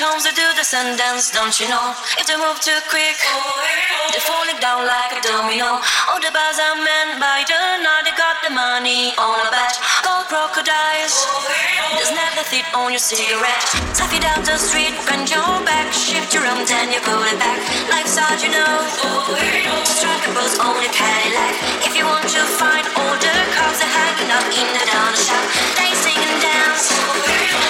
on the they do the sun dance, don't you know? If they move too quick, they're falling down like a domino. All the bars are men by the night, they got the money on a bet. Go crocodiles. There's never thief on your cigarette. Tap it down the street, bend your back, shift your arm, then you pull it back. Life's hard, you know. Strike a pose on your Cadillac. If you want to find all the cars are hanging up in the down shop, they sing and dance.